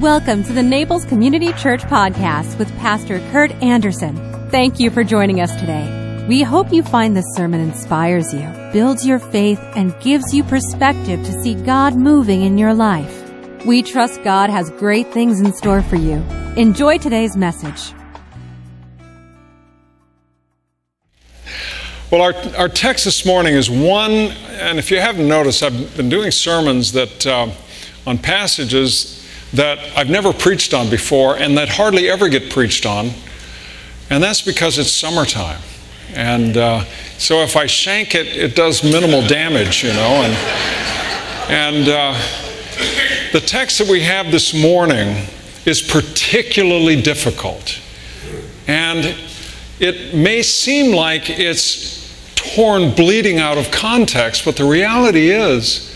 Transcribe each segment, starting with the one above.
Welcome to the Naples Community Church Podcast with Pastor Kurt Anderson. Thank you for joining us today. We hope you find this sermon inspires you, builds your faith, and gives you perspective to see God moving in your life. We trust God has great things in store for you. Enjoy today's message. Well, our, our text this morning is one, and if you haven't noticed, I've been doing sermons that uh, on passages that I've never preached on before and that hardly ever get preached on. And that's because it's summertime. And uh, so if I shank it, it does minimal damage, you know. And, and uh, the text that we have this morning is particularly difficult. And it may seem like it's torn, bleeding out of context, but the reality is,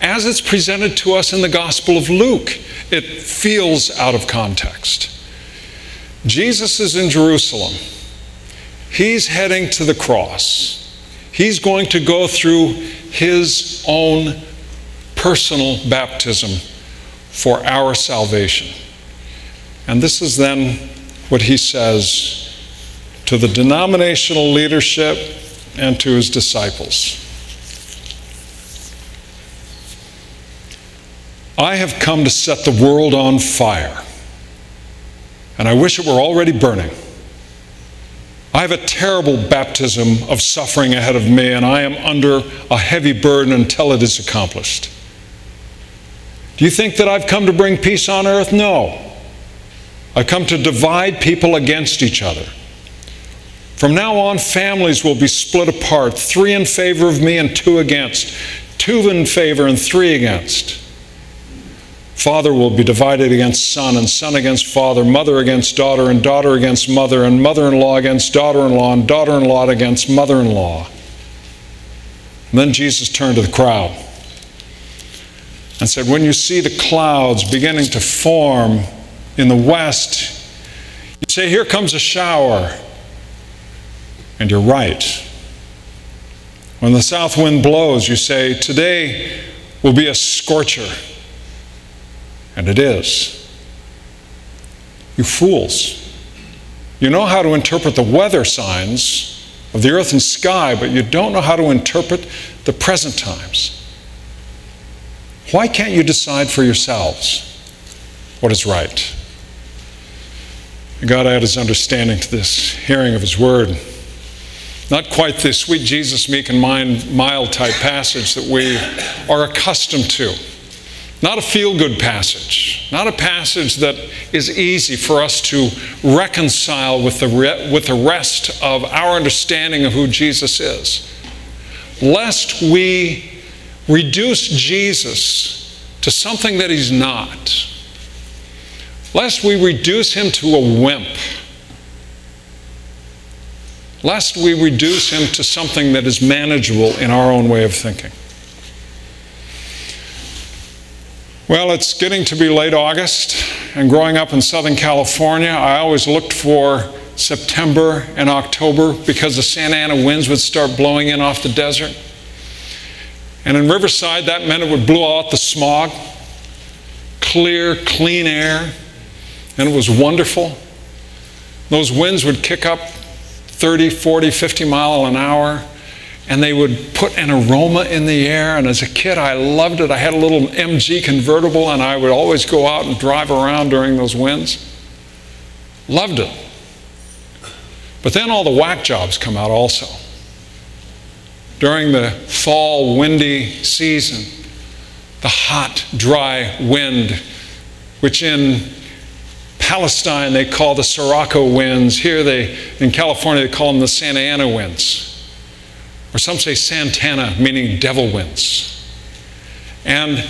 as it's presented to us in the Gospel of Luke, it feels out of context. Jesus is in Jerusalem. He's heading to the cross. He's going to go through his own personal baptism for our salvation. And this is then what he says to the denominational leadership and to his disciples. I have come to set the world on fire, and I wish it were already burning. I have a terrible baptism of suffering ahead of me, and I am under a heavy burden until it is accomplished. Do you think that I've come to bring peace on earth? No. I've come to divide people against each other. From now on, families will be split apart three in favor of me and two against, two in favor and three against. Father will be divided against son, and son against father, mother against daughter, and daughter against mother, and mother in law against daughter in law, and daughter in law against mother in law. Then Jesus turned to the crowd and said, When you see the clouds beginning to form in the west, you say, Here comes a shower. And you're right. When the south wind blows, you say, Today will be a scorcher. And it is. You fools. You know how to interpret the weather signs of the earth and sky, but you don't know how to interpret the present times. Why can't you decide for yourselves what is right? God add his understanding to this hearing of his word. Not quite the sweet Jesus, meek and mild type passage that we are accustomed to. Not a feel good passage, not a passage that is easy for us to reconcile with the, re- with the rest of our understanding of who Jesus is. Lest we reduce Jesus to something that he's not, lest we reduce him to a wimp, lest we reduce him to something that is manageable in our own way of thinking. Well, it's getting to be late August, and growing up in Southern California, I always looked for September and October because the Santa Ana winds would start blowing in off the desert. And in Riverside, that meant it would blow out the smog, clear, clean air, and it was wonderful. Those winds would kick up 30, 40, 50 mile an hour and they would put an aroma in the air. And as a kid, I loved it. I had a little MG convertible, and I would always go out and drive around during those winds. Loved it. But then all the whack jobs come out also. During the fall, windy season, the hot, dry wind, which in Palestine they call the Sirocco winds. Here they, in California, they call them the Santa Ana winds or some say Santana, meaning devil winds. And,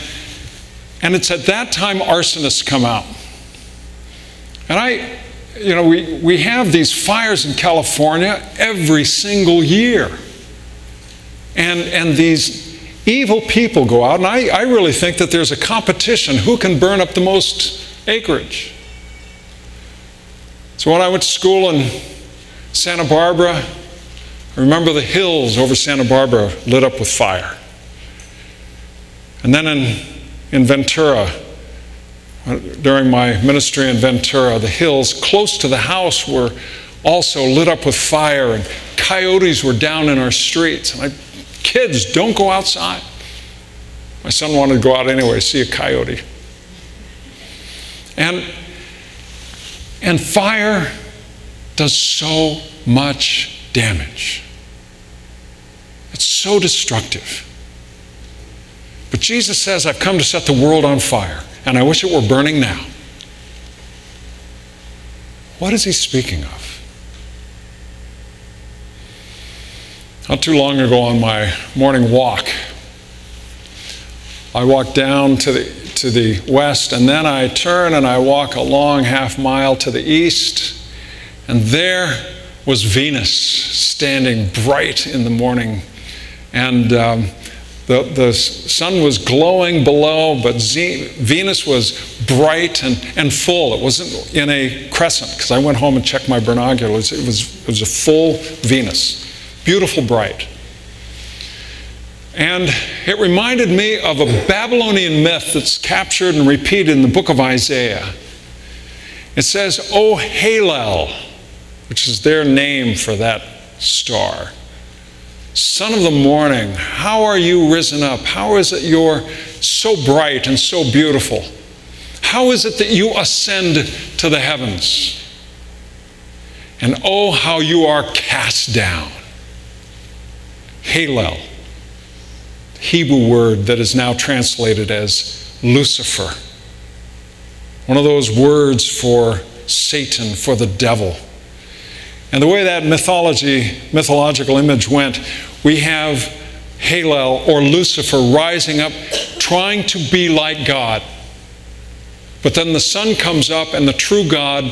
and it's at that time arsonists come out. And I, you know, we, we have these fires in California every single year. And, and these evil people go out, and I, I really think that there's a competition who can burn up the most acreage. So when I went to school in Santa Barbara, remember the hills over Santa Barbara lit up with fire. And then in, in Ventura, uh, during my ministry in Ventura, the hills close to the house were also lit up with fire, and coyotes were down in our streets. And I, kids, don't go outside. My son wanted to go out anyway, see a coyote. And, and fire does so much damage. It's so destructive. But Jesus says, I've come to set the world on fire, and I wish it were burning now. What is he speaking of? Not too long ago on my morning walk, I walked down to the, to the west, and then I turn and I walk a long half mile to the east, and there was Venus standing bright in the morning. And um, the, the sun was glowing below, but Z- Venus was bright and, and full. It wasn't in a crescent, because I went home and checked my binoculars. It was, it was a full Venus beautiful bright. And it reminded me of a Babylonian myth that's captured and repeated in the book of Isaiah. It says, O Halel, which is their name for that star, son of the morning, how are you risen up? How is it you're so bright and so beautiful? How is it that you ascend to the heavens? And oh, how you are cast down. Halel, Hebrew word that is now translated as Lucifer. One of those words for Satan, for the devil. And the way that mythology, mythological image went, we have Halel or Lucifer rising up, trying to be like God. But then the sun comes up and the true God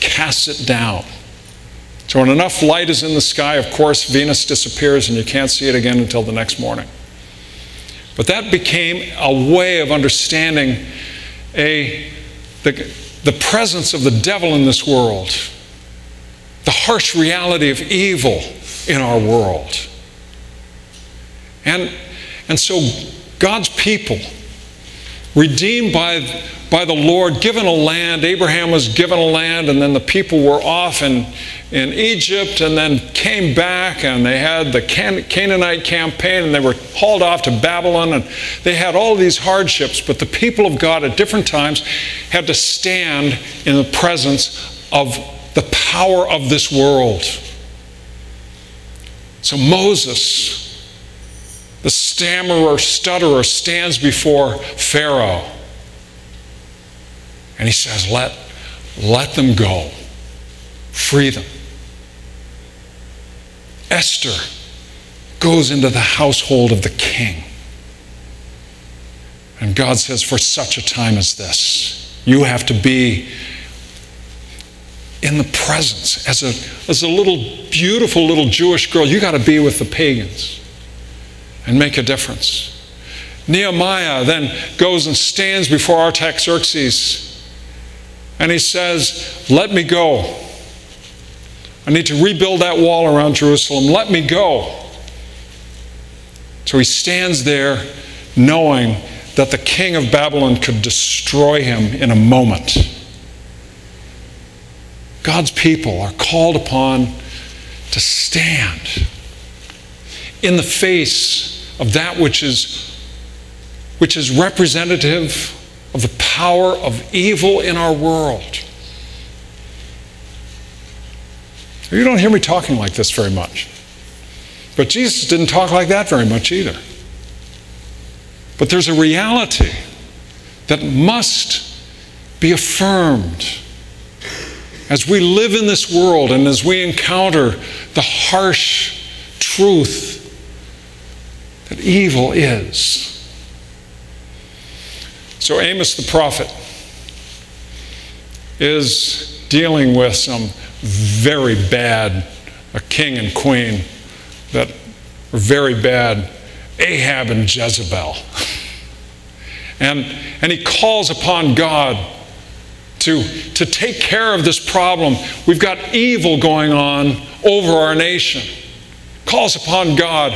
casts it down. So, when enough light is in the sky, of course, Venus disappears and you can't see it again until the next morning. But that became a way of understanding a, the, the presence of the devil in this world, the harsh reality of evil in our world. And, and so, God's people, redeemed by, by the Lord, given a land, Abraham was given a land, and then the people were off in, in Egypt and then came back and they had the Can- Canaanite campaign and they were hauled off to Babylon and they had all these hardships. But the people of God at different times had to stand in the presence of the power of this world. So Moses, the stammerer, stutterer, stands before Pharaoh and he says, Let, let them go, free them. Esther goes into the household of the king. And God says, For such a time as this, you have to be in the presence. As a, as a little, beautiful little Jewish girl, you got to be with the pagans and make a difference. Nehemiah then goes and stands before Artaxerxes and he says, Let me go. I need to rebuild that wall around Jerusalem. Let me go. So he stands there knowing that the king of Babylon could destroy him in a moment. God's people are called upon to stand in the face of that which is, which is representative of the power of evil in our world. You don't hear me talking like this very much. But Jesus didn't talk like that very much either. But there's a reality that must be affirmed as we live in this world and as we encounter the harsh truth that evil is. So, Amos the prophet is dealing with some very bad, a king and queen that are very bad, Ahab and Jezebel. And, and he calls upon God to, to take care of this problem. We've got evil going on over our nation. Calls upon God.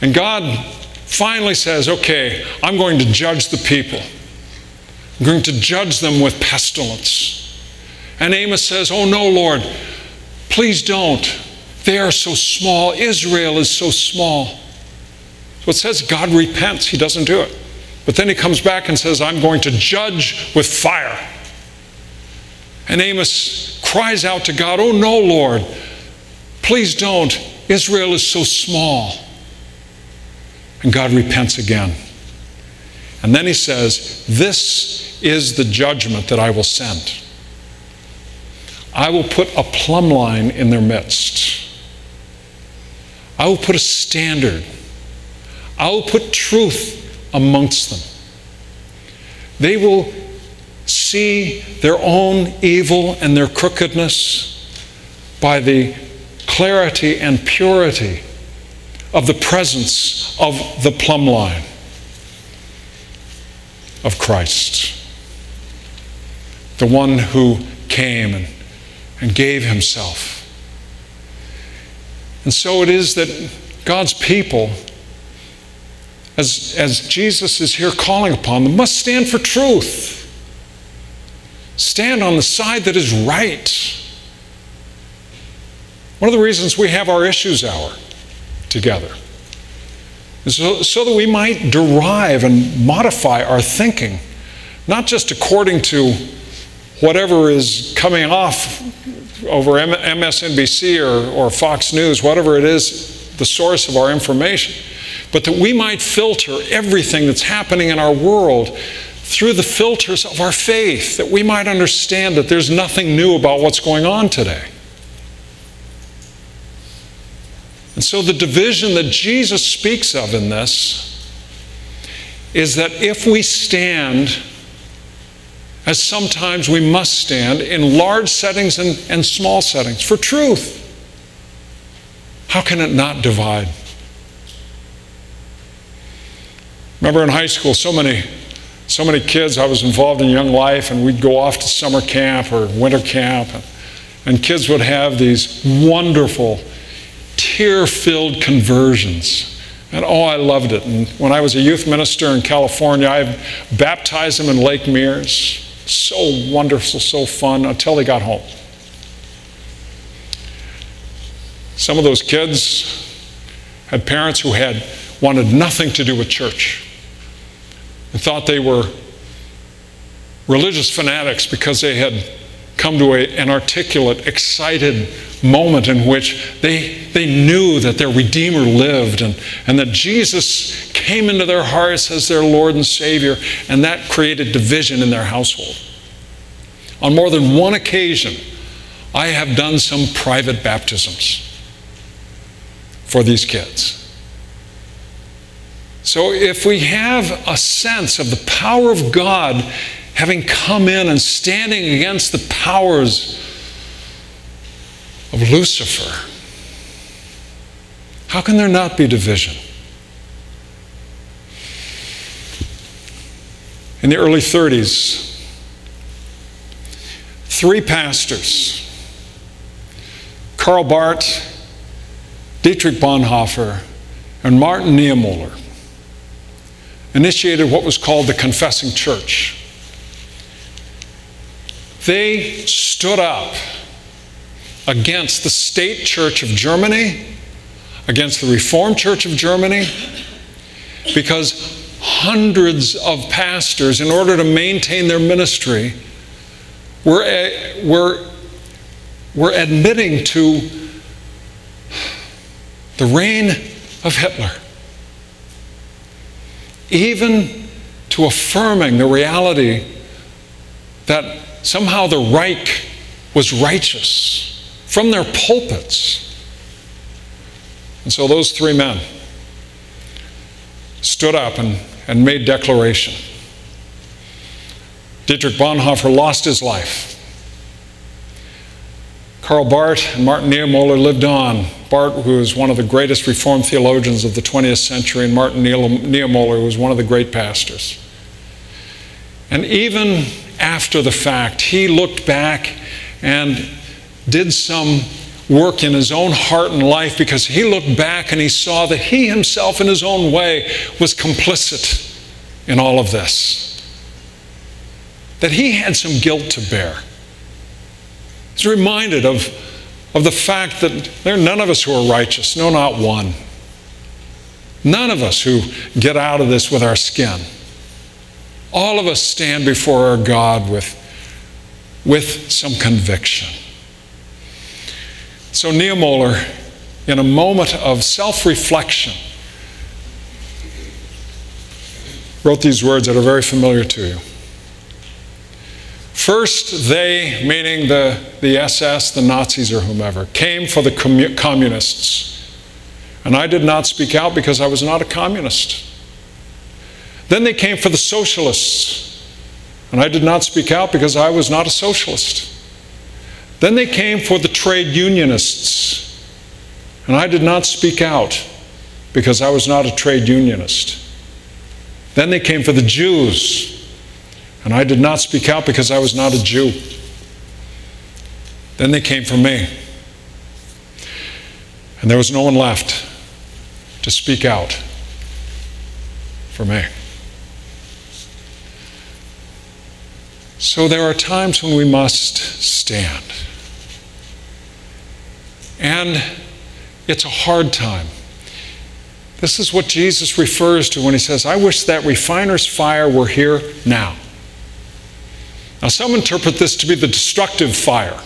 And God finally says, Okay, I'm going to judge the people. I'm going to judge them with pestilence. And Amos says, Oh no, Lord, please don't. They are so small. Israel is so small. So it says God repents, he doesn't do it. But then he comes back and says, I'm going to judge with fire. And Amos cries out to God, Oh no, Lord, please don't. Israel is so small. And God repents again. And then he says, This is the judgment that I will send. I will put a plumb line in their midst. I will put a standard. I will put truth amongst them. They will see their own evil and their crookedness by the clarity and purity of the presence of the plumb line of Christ, the one who came and, and gave himself. And so it is that God's people, as, as Jesus is here calling upon them, must stand for truth. Stand on the side that is right. One of the reasons we have our issues hour together is so, so that we might derive and modify our thinking, not just according to whatever is coming off over MSNBC or, or Fox News, whatever it is, the source of our information, but that we might filter everything that's happening in our world through the filters of our faith, that we might understand that there's nothing new about what's going on today. And so, the division that Jesus speaks of in this is that if we stand, as sometimes we must stand, in large settings and, and small settings for truth, how can it not divide? Remember in high school, so many so many kids, I was involved in Young Life, and we'd go off to summer camp or winter camp, and, and kids would have these wonderful, tear filled conversions. And oh, I loved it. And when I was a youth minister in California, I baptized them in Lake Mears. So wonderful, so fun until they got home. Some of those kids had parents who had wanted nothing to do with church and thought they were religious fanatics because they had come to a, an articulate, excited moment in which they, they knew that their Redeemer lived and, and that Jesus came into their hearts as their Lord and Savior, and that created division in their household. On more than one occasion, I have done some private baptisms for these kids. So, if we have a sense of the power of God having come in and standing against the powers of Lucifer, how can there not be division? In the early 30s, three pastors, Karl Barth, Dietrich Bonhoeffer, and Martin Niemöller, initiated what was called the Confessing Church. They stood up against the state church of Germany, against the Reformed Church of Germany, because hundreds of pastors, in order to maintain their ministry, were, eh, were, were admitting to the reign of Hitler even to affirming the reality that somehow the Reich was righteous from their pulpits. And so those three men stood up and, and made declaration. Dietrich Bonhoeffer lost his life. Karl Barth and Martin Niemöller lived on. Barth, who was one of the greatest Reformed theologians of the 20th century, and Martin Niemöller, who was one of the great pastors. And even after the fact, he looked back and did some work in his own heart and life because he looked back and he saw that he himself, in his own way, was complicit in all of this. that he had some guilt to bear. He's reminded of, of the fact that there are none of us who are righteous, no, not one. None of us who get out of this with our skin. All of us stand before our God with, with some conviction. So, Niemöller, in a moment of self reflection, wrote these words that are very familiar to you. First, they, meaning the, the SS, the Nazis, or whomever, came for the commu- communists. And I did not speak out because I was not a communist. Then they came for the socialists. And I did not speak out because I was not a socialist. Then they came for the trade unionists. And I did not speak out because I was not a trade unionist. Then they came for the Jews. And I did not speak out because I was not a Jew. Then they came for me. And there was no one left to speak out for me. So there are times when we must stand. And it's a hard time. This is what Jesus refers to when he says, I wish that refiner's fire were here now. Now, some interpret this to be the destructive fire,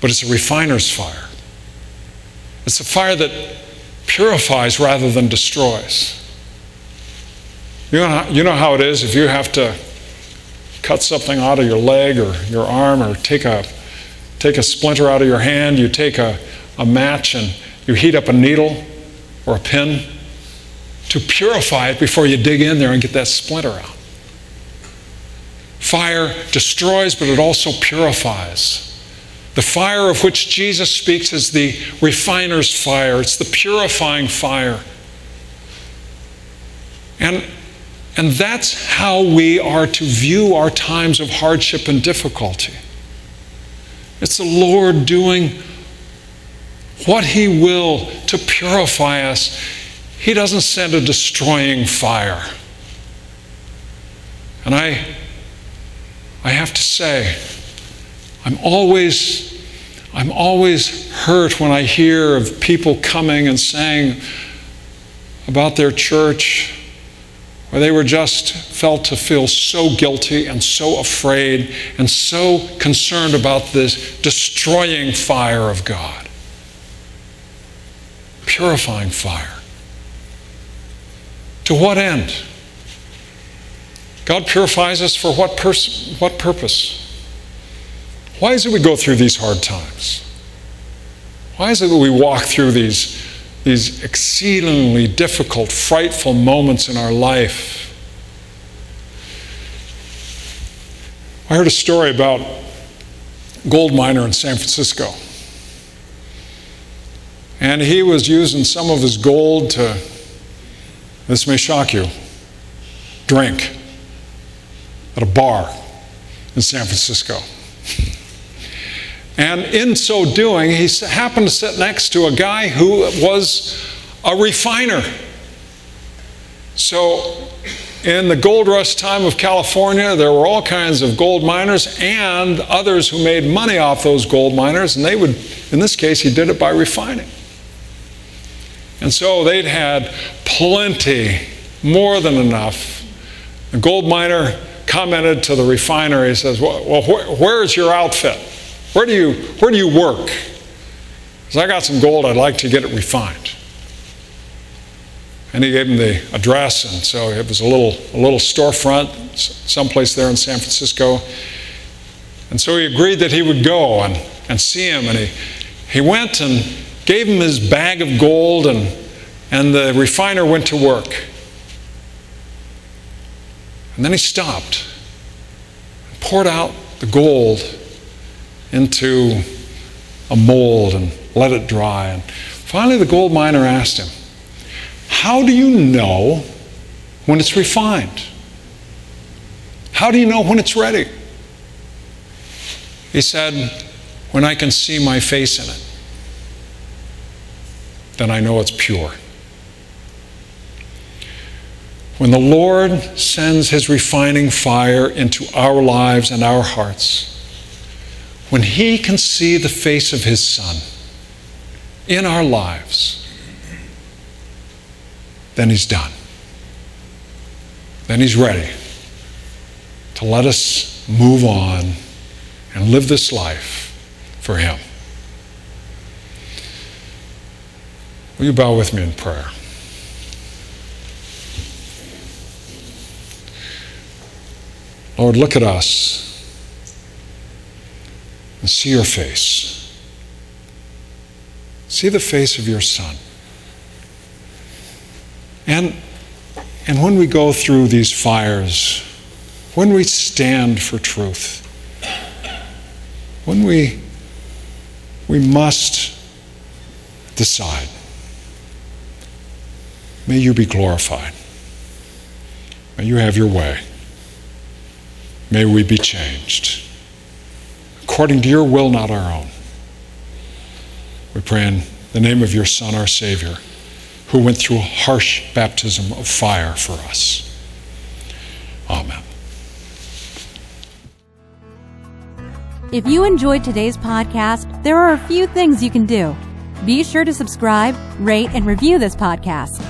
but it's a refiner's fire. It's a fire that purifies rather than destroys. You know, how, you know how it is if you have to cut something out of your leg or your arm or take a, take a splinter out of your hand, you take a, a match and you heat up a needle or a pin to purify it before you dig in there and get that splinter out. Fire destroys, but it also purifies. The fire of which Jesus speaks is the refiner's fire, it's the purifying fire. And, and that's how we are to view our times of hardship and difficulty. It's the Lord doing what He will to purify us. He doesn't send a destroying fire. And I, I have to say, I'm always, I'm always hurt when I hear of people coming and saying about their church where they were just felt to feel so guilty and so afraid and so concerned about this destroying fire of God. Purifying fire. To what end? God purifies us for what, pers- what purpose? Why is it we go through these hard times? Why is it that we walk through these, these exceedingly difficult, frightful moments in our life? I heard a story about a gold miner in San Francisco. And he was using some of his gold to, this may shock you, drink at a bar in San Francisco. And in so doing, he happened to sit next to a guy who was a refiner. So, in the gold rush time of California, there were all kinds of gold miners and others who made money off those gold miners, and they would, in this case, he did it by refining. And so they'd had plenty, more than enough. The gold miner commented to the refiner, he says, Well, wh- where's your outfit? Where do you, where do you work? Because I got some gold, I'd like to get it refined. And he gave him the address, and so it was a little, a little storefront, someplace there in San Francisco. And so he agreed that he would go and, and see him. And he, he went and gave him his bag of gold, and, and the refiner went to work. And then he stopped poured out the gold into a mold and let it dry. And finally, the gold miner asked him, How do you know when it's refined? How do you know when it's ready? He said, When I can see my face in it, then I know it's pure. When the Lord sends his refining fire into our lives and our hearts, when he can see the face of his Son in our lives, then he's done. Then he's ready to let us move on and live this life for him. Will you bow with me in prayer? Lord, look at us and see your face. See the face of your Son. And, and when we go through these fires, when we stand for truth, when we, we must decide, may you be glorified. May you have your way. May we be changed according to your will, not our own. We pray in the name of your Son, our Savior, who went through a harsh baptism of fire for us. Amen. If you enjoyed today's podcast, there are a few things you can do. Be sure to subscribe, rate, and review this podcast.